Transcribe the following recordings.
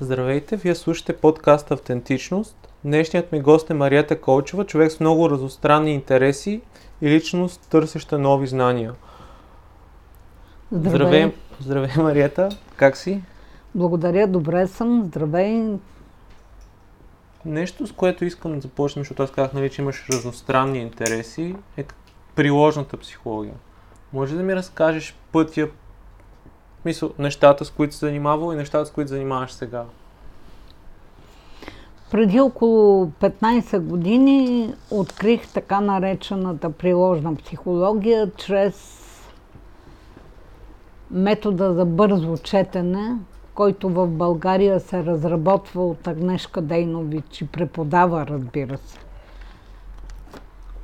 Здравейте, вие слушате подкаст Автентичност. Днешният ми гост е Марията Колчева, човек с много разностранни интереси и личност, търсеща нови знания. Здравей. Здравей, здравей Марията, как си? Благодаря, добре съм. Здравей. Нещо, с което искам да започнем, защото аз казах, нали, че имаш разностранни интереси, е приложната психология. Може да ми разкажеш пътя, мисъл, нещата, с които се занимавал и нещата, с които занимаваш сега? Преди около 15 години открих така наречената приложна психология чрез метода за бързо четене, който в България се разработва от Агнешка Дейнович и преподава, разбира се.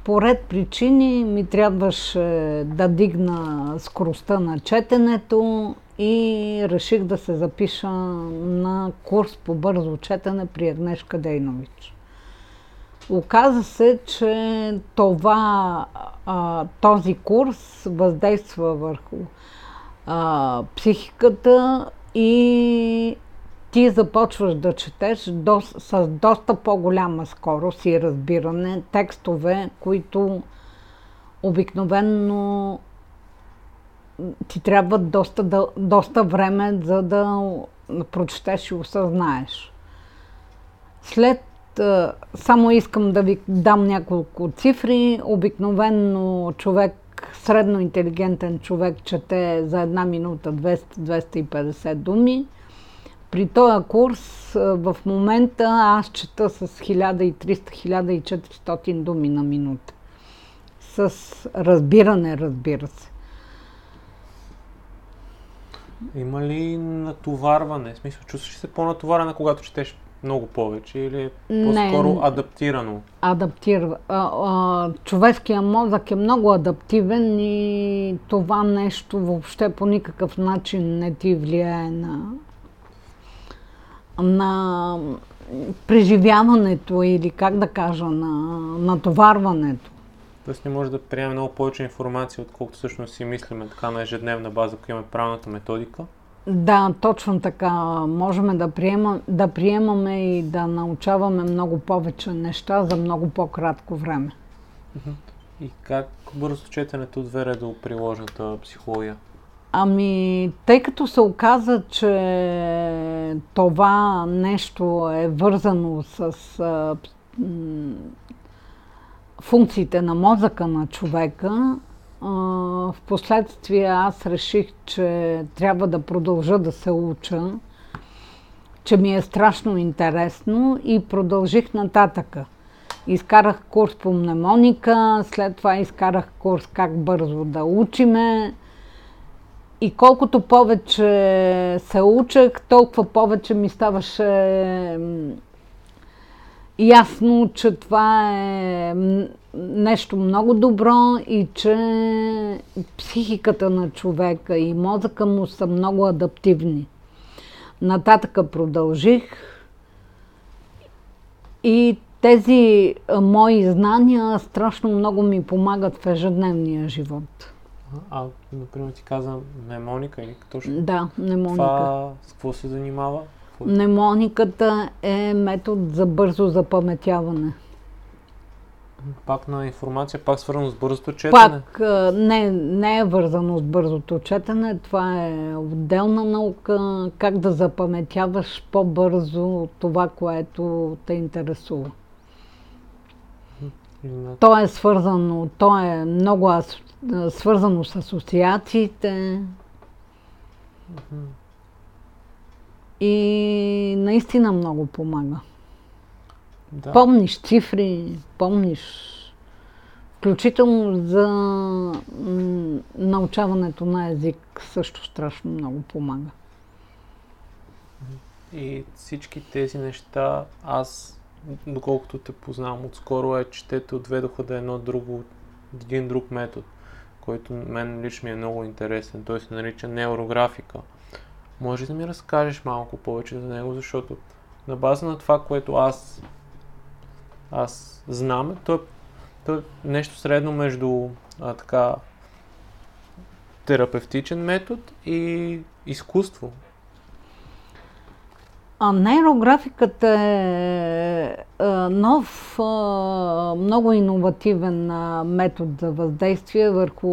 По ред причини ми трябваше да дигна скоростта на четенето и реших да се запиша на курс по бързо четене при Агнешка Дейнович. Оказа се, че това, а, този курс въздейства върху а, психиката и ти започваш да четеш до, с доста по-голяма скорост и разбиране текстове, които обикновенно ти трябва доста, доста време, за да прочетеш и осъзнаеш. След само искам да ви дам няколко цифри. Обикновенно човек, средно интелигентен човек, чете за една минута 200-250 думи. При този курс в момента аз чета с 1300-1400 думи на минута. С разбиране, разбира се. Има ли натоварване? В смисъл, чувстваш се по-натоварена, когато четеш много повече или по-скоро Не. адаптирано? Адаптира. А, а, човешкия мозък е много адаптивен и това нещо въобще по никакъв начин не ти влияе на, на преживяването или как да кажа, на натоварването. Тоест не може да приеме много повече информация, отколкото всъщност си мислиме така на ежедневна база, ако имаме правилната методика. Да, точно така. Можем да, приема, да приемаме и да научаваме много повече неща за много по-кратко време. И как бързо четенето доведе до приложната психология? Ами, тъй като се оказа, че това нещо е вързано с а, функциите на мозъка на човека, в последствие аз реших, че трябва да продължа да се уча, че ми е страшно интересно и продължих нататъка. Изкарах курс по мнемоника, след това изкарах курс как бързо да учиме. И колкото повече се учех, толкова повече ми ставаше ясно, че това е нещо много добро и че психиката на човека и мозъка му са много адаптивни. Нататъка продължих и тези мои знания страшно много ми помагат в ежедневния живот. А, например, ти каза мнемоника или точно? Да, мнемоника. Това с какво се занимава? Мнемониката е метод за бързо запаметяване. Пак на информация, пак свързано с бързото четене? Пак не, не е вързано с бързото четене, това е отделна наука, как да запаметяваш по-бързо това, което те интересува. То е свързано, то е много ас, а, свързано с асоциациите и наистина много помага. Да. Помниш цифри, помниш включително за научаването на език също страшно много помага. И всички тези неща, аз, доколкото те познавам отскоро, е, че те те отведоха да едно друго, един друг метод, който мен лично ми е много интересен. Той се нарича неурографика. Може да ми разкажеш малко повече за него, защото на база на това, което аз, аз знам, то е, то е нещо средно между а, така терапевтичен метод и изкуство. А нейрографиката е, е нов, много иновативен метод за въздействие върху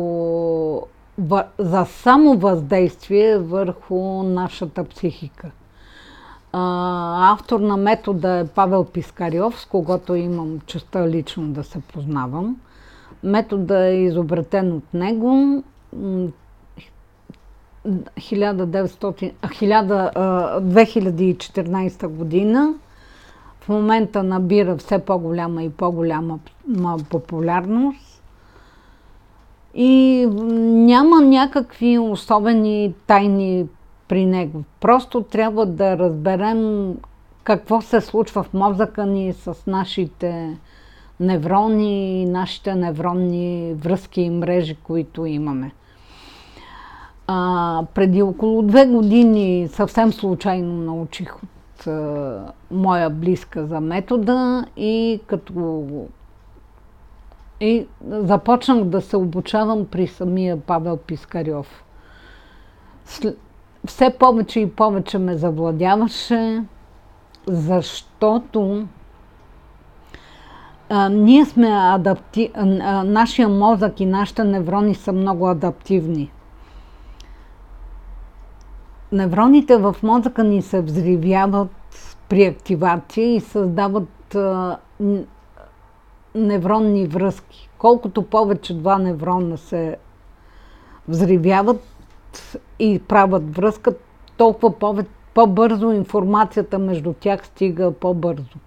за само въздействие върху нашата психика. Автор на метода е Павел Пискарьов, с когото имам честа лично да се познавам. Метода е изобретен от него 1900, 2014 година. В момента набира все по-голяма и по-голяма популярност. И няма някакви особени тайни при него. Просто трябва да разберем какво се случва в мозъка ни с нашите неврони, нашите невронни връзки и мрежи, които имаме. А, преди около две години съвсем случайно научих от а, моя близка за метода и като и започнах да се обучавам при самия Павел Пискарев. Все повече и повече ме завладяваше, защото а, ние сме адапти... А, нашия мозък и нашите неврони са много адаптивни. Невроните в мозъка ни се взривяват при активация и създават а, невронни връзки. Колкото повече два неврона се взривяват и правят връзка, толкова повече, по-бързо информацията между тях стига по-бързо.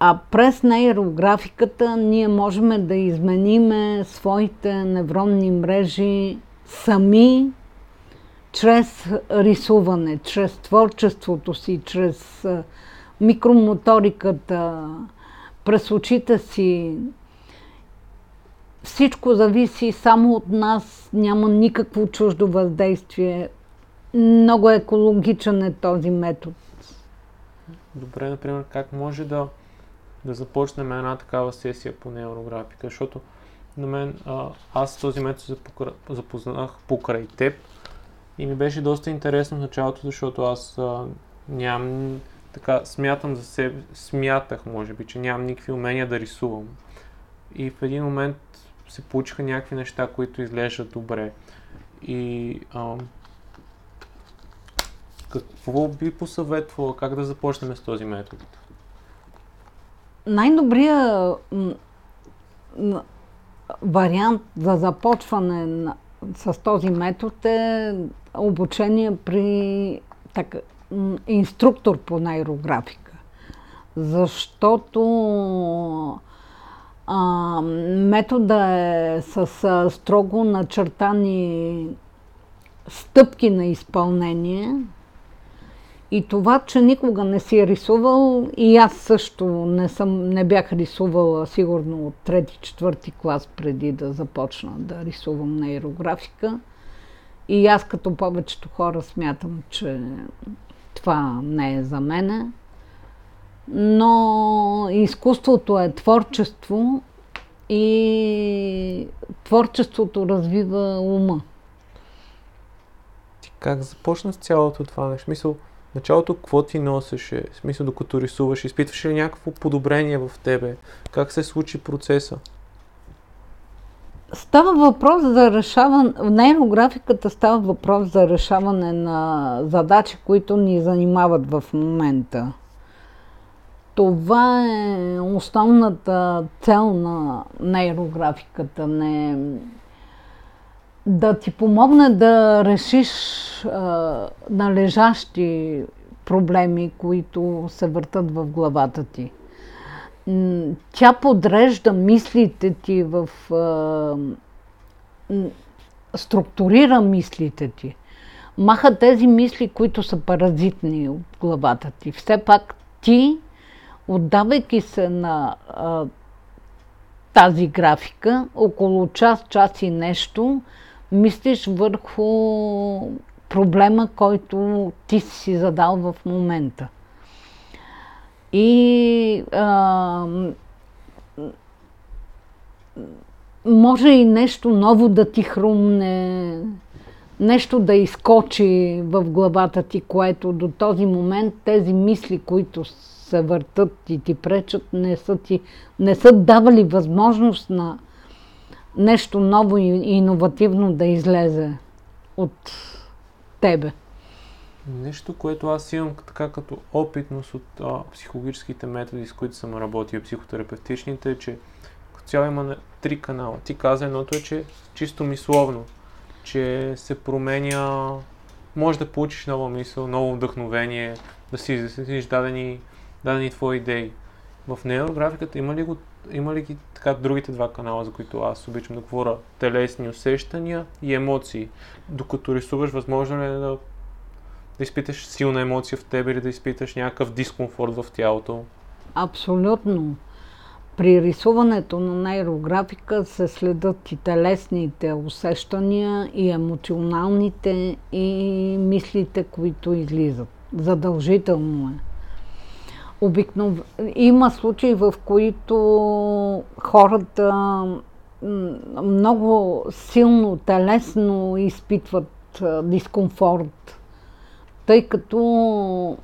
А през нейрографиката ние можем да измениме своите невронни мрежи сами, чрез рисуване, чрез творчеството си, чрез микромоториката, през очите си. Всичко зависи само от нас, няма никакво чуждо въздействие. Много екологичен е този метод. Добре, например, как може да, да започнем една такава сесия по неврографика, защото на мен, а, аз този метод се запознах покрай теб и ми беше доста интересно в началото, защото аз а, нямам така, смятам за себе, смятах, може би, че нямам никакви умения да рисувам. И в един момент се получиха някакви неща, които изглеждат добре. И а, какво би посъветвала, как да започнем с този метод? Най-добрият вариант за започване на, с този метод е обучение при така, инструктор по нейрографика. Защото а, метода е с а, строго начертани стъпки на изпълнение. И това, че никога не си е рисувал, и аз също не, съм, не бях рисувала сигурно от трети, четвърти клас преди да започна да рисувам нейрографика. И аз като повечето хора смятам, че това не е за мене. Но изкуството е творчество и творчеството развива ума. Ти как започна с цялото това нещо? Мисъл, началото какво ти носеше? Смисъл, докато рисуваш, изпитваш ли някакво подобрение в тебе? Как се случи процеса? Става въпрос за решаване, в нейрографиката става въпрос за решаване на задачи, които ни занимават в момента. Това е основната цел на нейрографиката. Не, да ти помогне да решиш а, належащи проблеми, които се въртат в главата ти тя подрежда мислите ти в. структурира мислите ти. Маха тези мисли, които са паразитни от главата ти. Все пак ти, отдавайки се на а, тази графика, около час, час и нещо, мислиш върху проблема, който ти си задал в момента. И а, може и нещо ново да ти хрумне, нещо да изкочи в главата ти, което до този момент тези мисли, които се въртат и ти пречат, не са, ти, не са давали възможност на нещо ново и иновативно да излезе от тебе. Нещо, което аз имам така като опитност от а, психологическите методи, с които съм работил, психотерапевтичните, е, че като цяло има три канала. Ти каза едното е, че чисто мисловно, че се променя, може да получиш нова мисъл, ново вдъхновение, да си изясниш дадени, дадени твои идеи. В нейрографиката има ли, го, има ли ги така другите два канала, за които аз обичам да говоря, телесни усещания и емоции? Докато рисуваш, възможно ли е да да изпиташ силна емоция в теб или да изпиташ някакъв дискомфорт в тялото? Абсолютно. При рисуването на нейрографика се следят и телесните усещания, и емоционалните, и мислите, които излизат. Задължително е. Обикнов... Има случаи, в които хората много силно телесно изпитват дискомфорт тъй като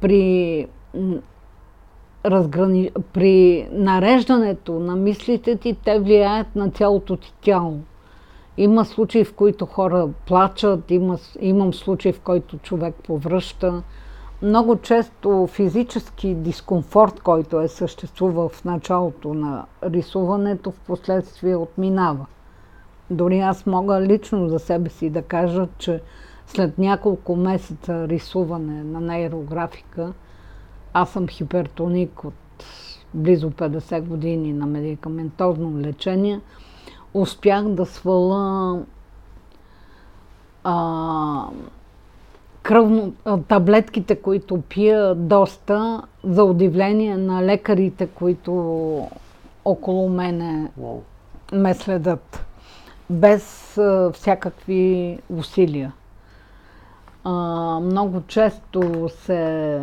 при, разграни... при нареждането на мислите ти, те влияят на цялото ти тяло. Има случаи, в които хора плачат, има, имам случаи, в който човек повръща. Много често физически дискомфорт, който е съществувал в началото на рисуването, в последствие отминава. Дори аз мога лично за себе си да кажа, че след няколко месеца рисуване на нейрографика, аз съм хипертоник от близо 50 години на медикаментозно лечение, успях да свала а, кръвно, таблетките, които пия доста, за удивление на лекарите, които около мене ме следят, без а, всякакви усилия а, много често се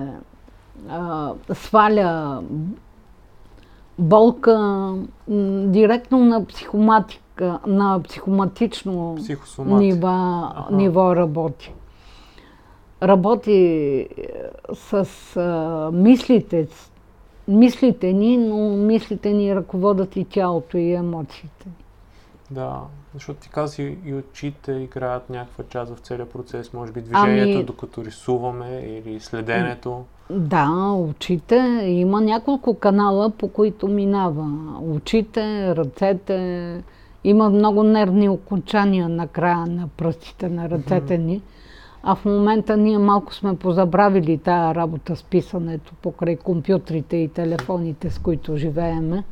а, сваля болка директно на психоматика, на психоматично нива, ниво работи. Работи с а, мислите, мислите ни, но мислите ни ръководят и тялото и емоциите. Да, защото ти каза и очите играят някаква част в целия процес, може би движението, ами... докато рисуваме или следенето. Да, очите. Има няколко канала, по които минава. Очите, ръцете. Има много нервни окончания на края на пръстите на ръцете ни. А в момента ние малко сме позабравили тая работа с писането покрай компютрите и телефоните, с които живееме.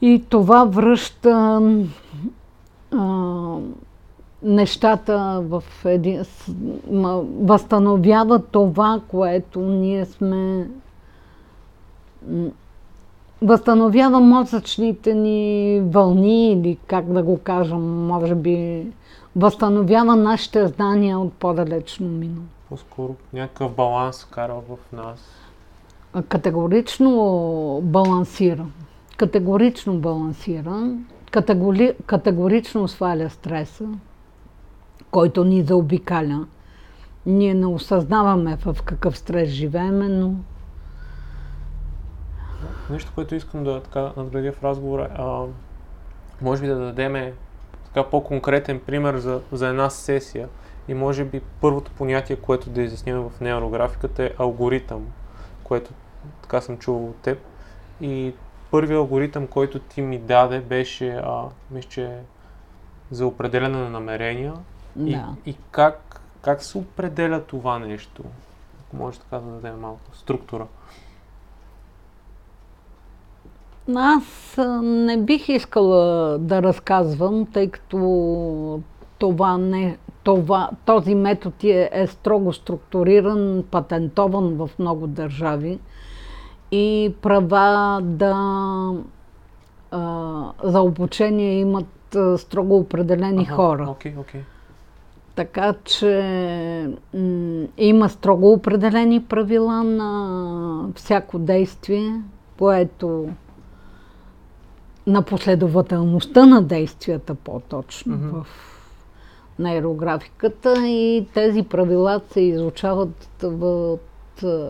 И това връща а, нещата в един... възстановява това, което ние сме... Възстановява мозъчните ни вълни или как да го кажем, може би възстановява нашите знания от по-далечно минало. По-скоро някакъв баланс кара в нас. Категорично балансира категорично балансиран, категори, категорично сваля стреса, който ни заобикаля. Ние не осъзнаваме в какъв стрес живееме, но... Нещо, което искам да така надградя в разговора, а, може би да дадем така по-конкретен пример за, за една сесия. И може би първото понятие, което да изясним в нейрографиката е алгоритъм, което така съм чувал от теб. И първият алгоритъм, който ти ми даде, беше, а, мисля, за определяне на намерения. Да. И, и как, как се определя това нещо? Ако може така да дадем малко структура. Аз не бих искала да разказвам, тъй като това не, това, този метод е, е строго структуриран, патентован в много държави и права да а, за обучение имат а, строго определени ага, хора. Okay, okay. Така че м- има строго определени правила на всяко действие, което на последователността на действията по-точно Мгм. в нейрографиката и тези правила се изучават в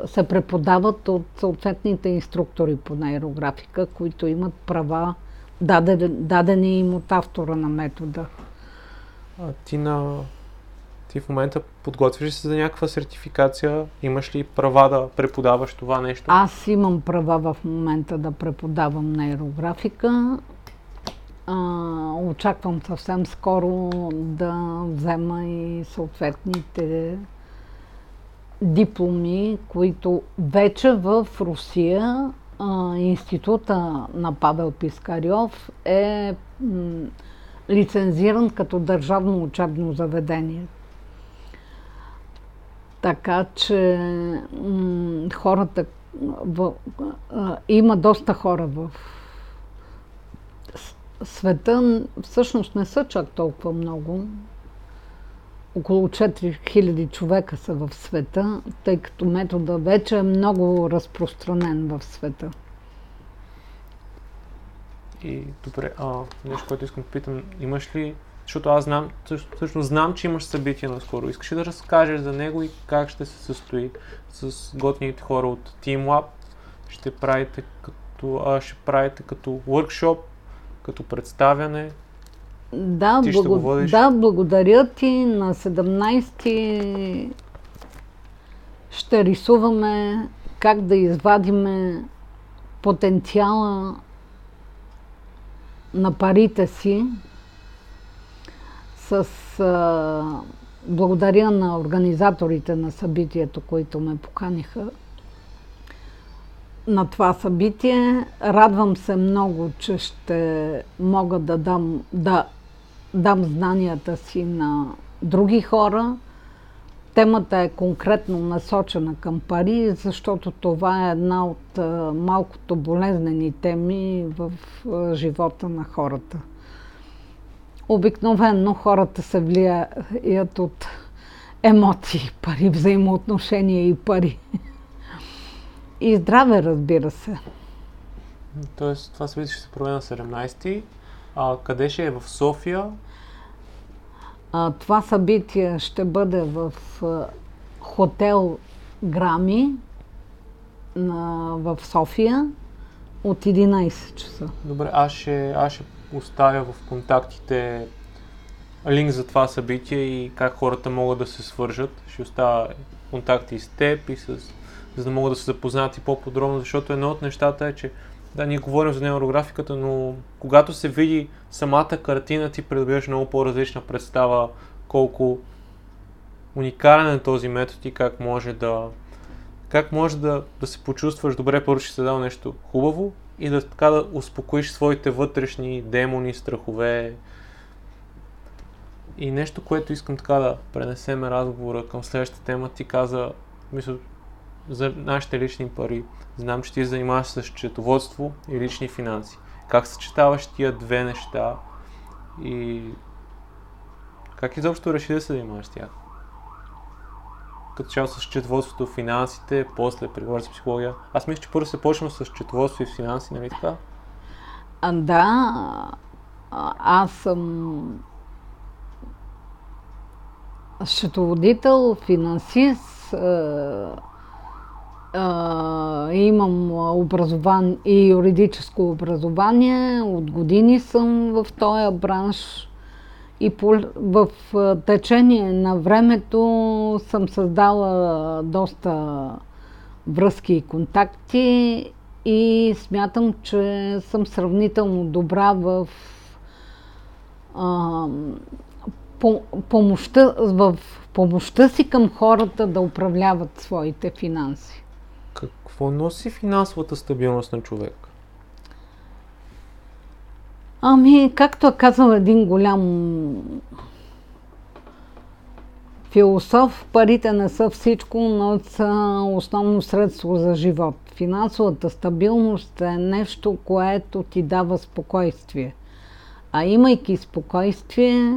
се преподават от съответните инструктори по нейрографика, които имат права, дадени, дадени им от автора на метода. А ти на... Ти в момента подготвиш се за някаква сертификация? Имаш ли права да преподаваш това нещо? Аз имам права в момента да преподавам нейрографика. А, очаквам съвсем скоро да взема и съответните дипломи, които вече в Русия а, института на Павел Пискарьов е м, лицензиран като държавно учебно заведение. Така че м, хората в, а, има доста хора в света. Всъщност не са чак толкова много. Около 4000 човека са в света, тъй като метода вече е много разпространен в света. И добре, а, нещо, което искам да питам, имаш ли, защото аз знам, всъщност знам, че имаш събитие наскоро. Искаш ли да разкажеш за него и как ще се състои с готините хора от Team Lab? Ще правите като, а, ще правите като workshop, като представяне. Да, Ти ще го водиш? да, благодаря ти. На 17 ще рисуваме как да извадиме потенциала на парите си с а, благодаря на организаторите на събитието, които ме поканиха на това събитие. Радвам се много, че ще мога да дам, да дам знанията си на други хора. Темата е конкретно насочена към пари, защото това е една от а, малкото болезнени теми в а, живота на хората. Обикновено хората се влияят от емоции, пари, взаимоотношения и пари. И здраве, разбира се. Тоест, това събитие ще се проведе на 17 а къде ще е? В София? А, това събитие ще бъде в а, хотел Грами на, в София от 11 часа. Добре, аз ще, аз ще оставя в контактите линк за това събитие и как хората могат да се свържат. Ще оставя контакти и с теб и с, за да могат да се запознаят и по-подробно, защото едно от нещата е, че да, ние говорим за неврографиката, но когато се види самата картина, ти придобиваш много по-различна представа колко уникален е този метод и как може да как може да, да се почувстваш добре, първо ще се дал нещо хубаво и да така да успокоиш своите вътрешни демони, страхове. И нещо, което искам така да пренесем разговора към следващата тема, ти каза, мисля, за нашите лични пари. Знам, че ти занимаваш с счетоводство и лични финанси. Как съчетаваш тия две неща и как изобщо реши да се занимаваш с тях? Като цяло с счетоводството, финансите, после преговори с психология. Аз мисля, че първо се почна с счетоводство и финанси, нали така? А, да, аз съм счетоводител, финансист, а, имам образование и юридическо образование. От години съм в този бранш и по, в течение на времето съм създала доста връзки и контакти и смятам, че съм сравнително добра в а, по, помощта, в помощта си към хората да управляват своите финанси. Какво носи финансовата стабилност на човек? Ами, както е казал един голям философ, парите не са всичко, но са основно средство за живот. Финансовата стабилност е нещо, което ти дава спокойствие. А имайки спокойствие,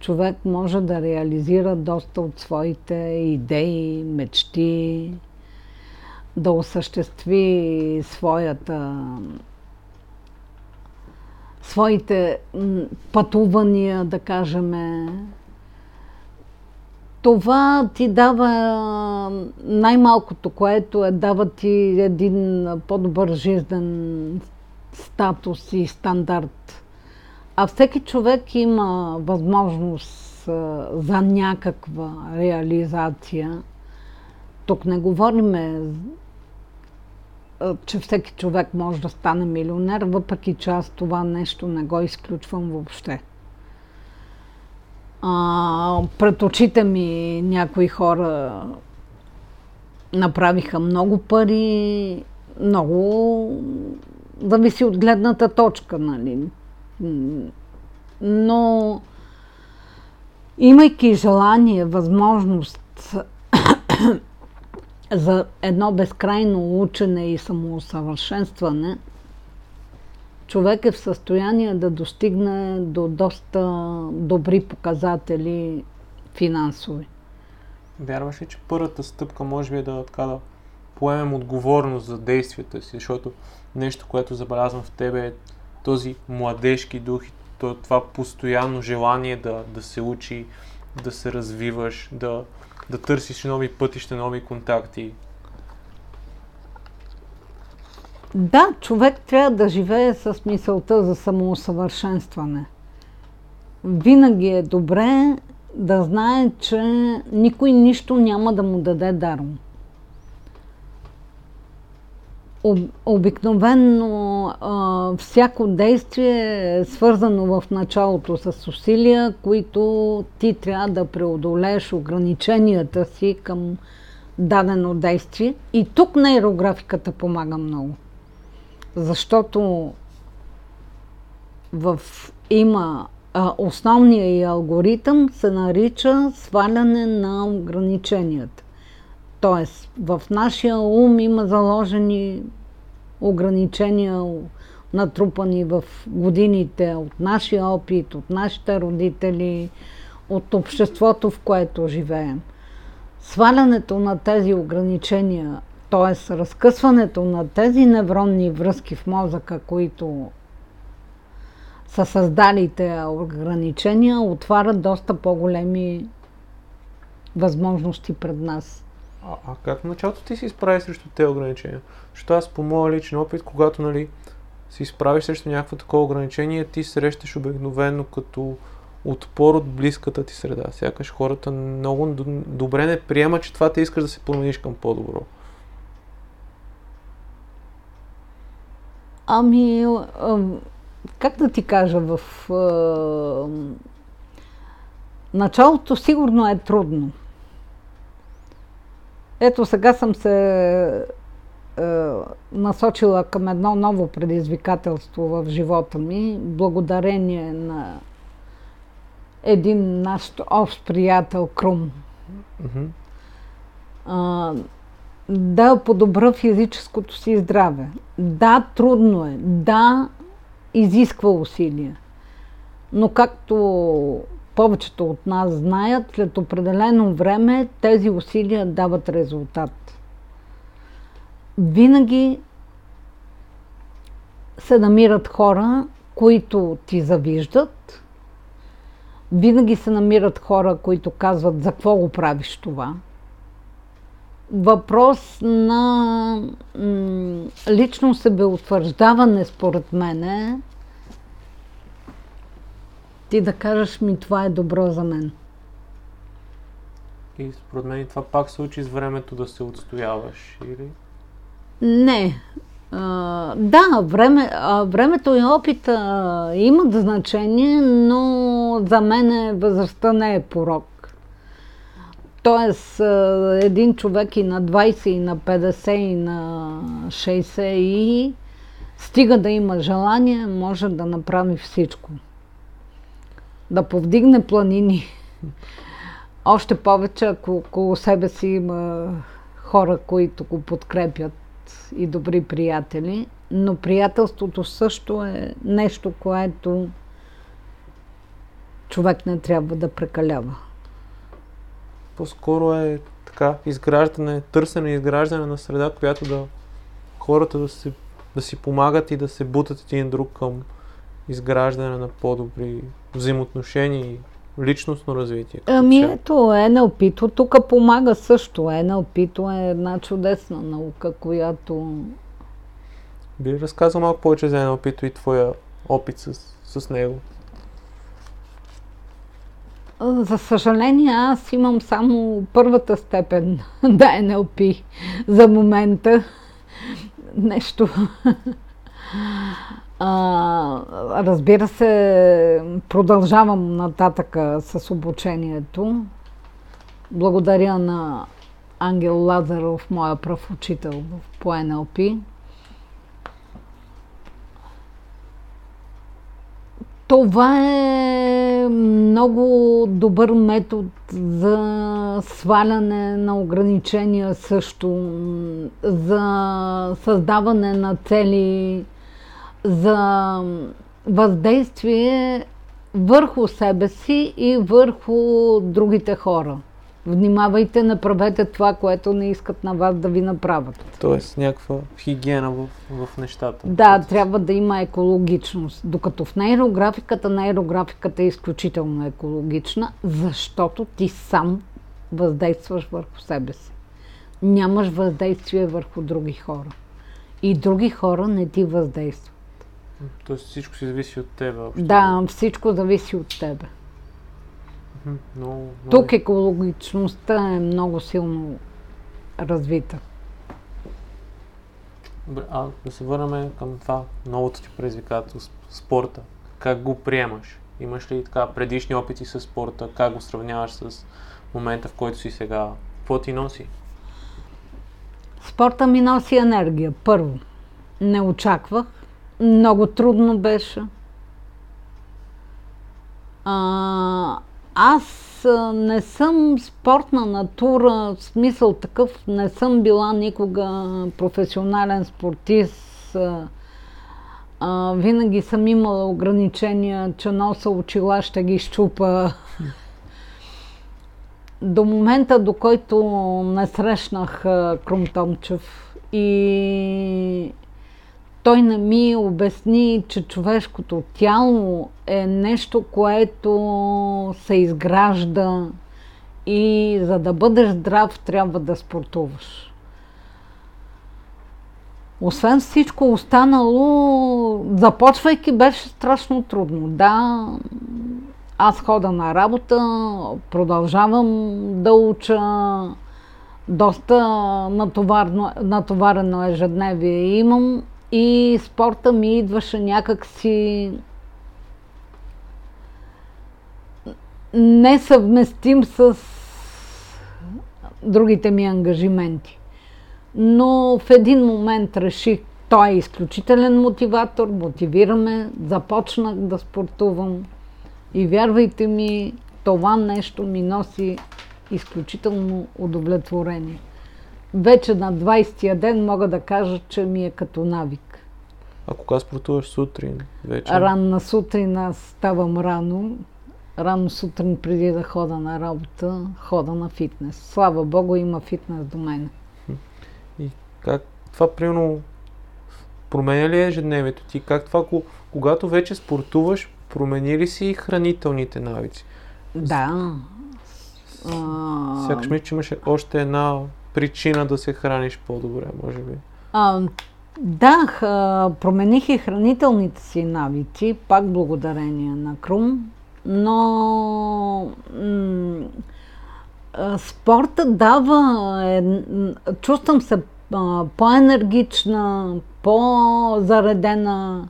човек може да реализира доста от своите идеи, мечти, да осъществи своята своите пътувания, да кажем. Това ти дава най-малкото, което е дава ти един по-добър жизнен статус и стандарт. А всеки човек има възможност за някаква реализация. Тук не говориме че всеки човек може да стане милионер, въпреки че аз това нещо не го изключвам въобще. А, пред очите ми някои хора направиха много пари, много зависи от гледната точка, нали. Но имайки желание, възможност за едно безкрайно учене и самоусъвършенстване, човек е в състояние да достигне до доста добри показатели финансови. Вярваш ли, че първата стъпка може би е да, така, да поемем отговорност за действията си, защото нещо, което забелязвам в тебе е този младежки дух и това постоянно желание да, да се учи, да се развиваш, да, да търсиш нови пътища, нови контакти. Да, човек трябва да живее с мисълта за самоусъвършенстване. Винаги е добре да знае, че никой нищо няма да му даде даром. Обикновенно всяко действие е свързано в началото с усилия, които ти трябва да преодолееш ограниченията си към дадено действие. И тук нейрографиката помага много. Защото в, има а, основния и алгоритъм се нарича сваляне на ограниченията. Тоест, в нашия ум има заложени ограничения, натрупани в годините от нашия опит, от нашите родители, от обществото, в което живеем. Свалянето на тези ограничения, т.е. разкъсването на тези невронни връзки в мозъка, които са създалите ограничения, отварят доста по-големи възможности пред нас. А, а как в началото ти си изправи срещу тези ограничения? Защото аз по моя личен опит, когато нали, си изправиш срещу някакво такова ограничение, ти срещаш обикновено като отпор от близката ти среда. Сякаш хората много добре не приемат, че това те искаш да се промениш към по-добро. Ами, как да ти кажа, в началото сигурно е трудно. Ето сега съм се е, насочила към едно ново предизвикателство в живота ми, благодарение на един наш общ приятел Крум. Mm-hmm. А, да подобра физическото си здраве. Да, трудно е. Да, изисква усилия. Но както повечето от нас знаят, след определено време тези усилия дават резултат. Винаги се намират хора, които ти завиждат. Винаги се намират хора, които казват за какво го правиш това. Въпрос на м- лично себеутвърждаване, според мен, е ти да кажеш ми това е добро за мен. И според мен това пак се учи с времето да се отстояваш, или? Не. А, да, време, а, времето и опита имат значение, но за мен възрастта не е порок. Тоест, един човек и на 20, и на 50, и на 60 и стига да има желание, може да направи всичко да повдигне планини. Още повече, ако около себе си има хора, които го подкрепят и добри приятели. Но приятелството също е нещо, което човек не трябва да прекалява. По-скоро е така, изграждане, търсене и изграждане на среда, която да хората да, се, да си помагат и да се бутат един друг към изграждане на по-добри взаимоотношения и личностно развитие. Ами ето, NLP-то тук помага също. NLP-то е една чудесна наука, която... Би разказал малко повече за NLP-то и твоя опит с, с него? За съжаление, аз имам само първата степен да NLP за момента. Нещо. А, разбира се, продължавам нататъка с обучението. Благодаря на Ангел Лазаров, моя пръв учител по НЛП. Това е много добър метод за сваляне на ограничения също, за създаване на цели, за въздействие върху себе си и върху другите хора. Внимавайте, направете това, което не искат на вас да ви направят. Тоест някаква хигиена в, в нещата. Да, трябва да има екологичност. Докато в нейрографиката, нейрографиката е изключително екологична, защото ти сам въздействаш върху себе си. Нямаш въздействие върху други хора. И други хора не ти въздействат. Тоест всичко си зависи от теб. Да, всичко зависи от. Много, много... Тук екологичността е много силно развита. Добре, а да се върнем към това новото ти предизвикателство, спорта. Как го приемаш? Имаш ли така предишни опити с спорта? Как го сравняваш с момента, в който си сега? Какво ти носи? Спорта ми носи енергия. Първо, не очаквах. Много трудно беше. А, аз не съм спортна натура, в смисъл такъв, не съм била никога професионален спортист. А, винаги съм имала ограничения, че носа очила ще ги щупа. До момента, до който не срещнах Крум Томчев и той не ми обясни, че човешкото тяло е нещо, което се изгражда и за да бъдеш здрав, трябва да спортуваш. Освен всичко останало, започвайки беше страшно трудно. Да, аз хода на работа, продължавам да уча, доста натоварено ежедневие имам и спорта ми идваше някакси несъвместим с другите ми ангажименти. Но в един момент реших, той е изключителен мотиватор, мотивираме, започнах да спортувам и вярвайте ми, това нещо ми носи изключително удовлетворение вече на 20-я ден мога да кажа, че ми е като навик. А кога спортуваш сутрин? Вече? Ранна сутрин аз ставам рано. Рано сутрин преди да хода на работа, хода на фитнес. Слава Богу, има фитнес до мен. И как това примерно променя ли ежедневието ти? Как това, когато вече спортуваш, промени ли си хранителните навици? Да. Сякаш ми, че имаше още една причина да се храниш по-добре, може би? А, да, промених и хранителните си навици, пак благодарение на Крум, но м- спорта дава, е, чувствам се по-енергична, по-заредена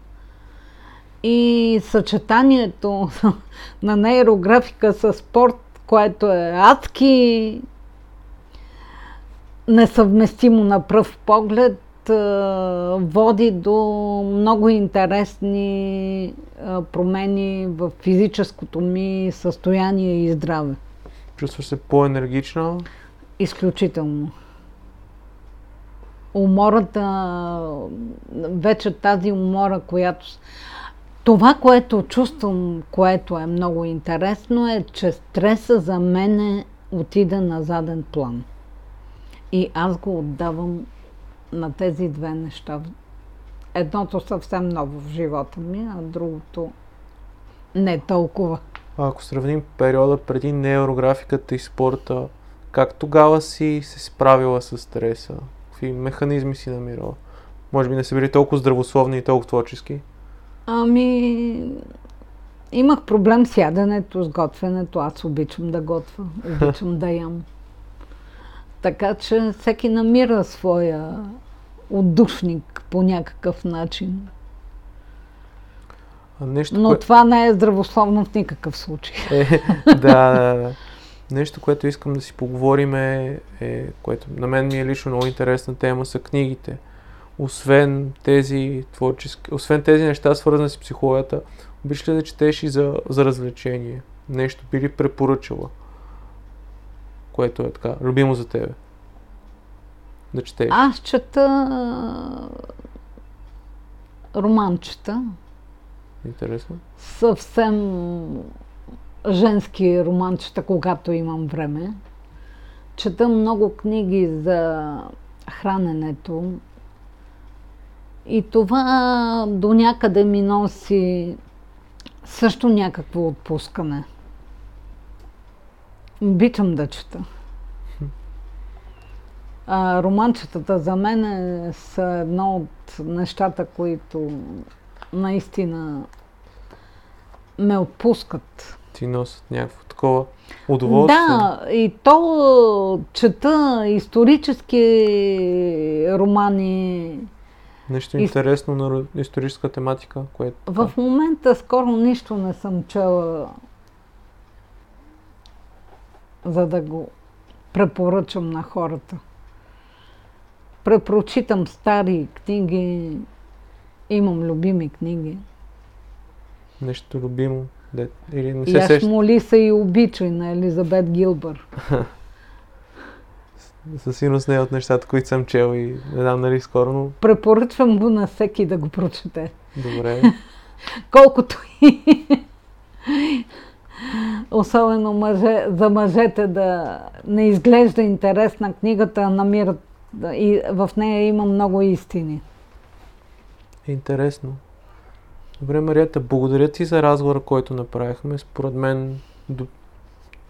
и съчетанието на нейрографика с спорт, което е адски несъвместимо на пръв поглед, води до много интересни промени в физическото ми състояние и здраве. Чувстваш се по-енергична? Изключително. Умората, вече тази умора, която... Това, което чувствам, което е много интересно, е, че стреса за мен отида на заден план. И аз го отдавам на тези две неща. едното съвсем ново в живота ми, а другото не толкова. А ако сравним периода преди неврографиката и спорта, как тогава си се справила с стреса? Какви механизми си намирала? Може би не са били толкова здравословни и толкова творчески? Ами, имах проблем с яденето, с готвенето. Аз обичам да готвя, обичам да ям. Така че всеки намира своя отдушник по някакъв начин. Нещо, Но кое... това не е здравословно в никакъв случай. Е, да, да, да. Нещо, което искам да си поговорим е, е, което на мен ми е лично много интересна тема, са книгите. Освен тези творчески, освен тези неща, свързани с психологията, обичаш ли да четеш и за, за развлечение? Нещо би ли препоръчала? Което е така, любимо за тебе? Да четеш. Аз чета романчета, Интересно. съвсем женски романчета, когато имам време. Чета много книги за храненето. И това до някъде ми носи също някакво отпускане. Обичам да чета. А, романчетата за мен е- са едно от нещата, които наистина ме отпускат. Ти носят някакво такова удоволствие. Да, и то чета исторически романи. Нещо интересно на ро- историческа тематика, което... В момента скоро нищо не съм чела, за да го препоръчам на хората. Препрочитам стари книги, имам любими книги. Нещо любимо. Де, или не И се аз сеща. моли се и обичай на Елизабет Гилбър. Със сигурност не е от нещата, които съм чел и не знам нали скоро, но Препоръчвам го на всеки да го прочете. добре. Колкото и особено мъже, за мъжете да не изглежда интересна книгата, намират и в нея има много истини. Интересно. Добре, Марията, благодаря ти за разговора, който направихме. Според мен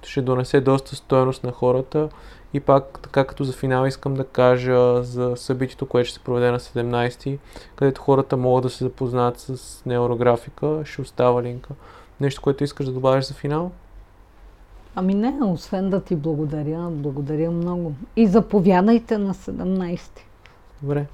ще донесе доста стоеност на хората. И пак, така като за финал искам да кажа за събитието, което ще се проведе на 17, където хората могат да се запознаят с неврографика. Ще остава линка. Нещо, което искаш да добавиш за финал? Ами не, освен да ти благодаря, благодаря много. И заповядайте на 17. Добре,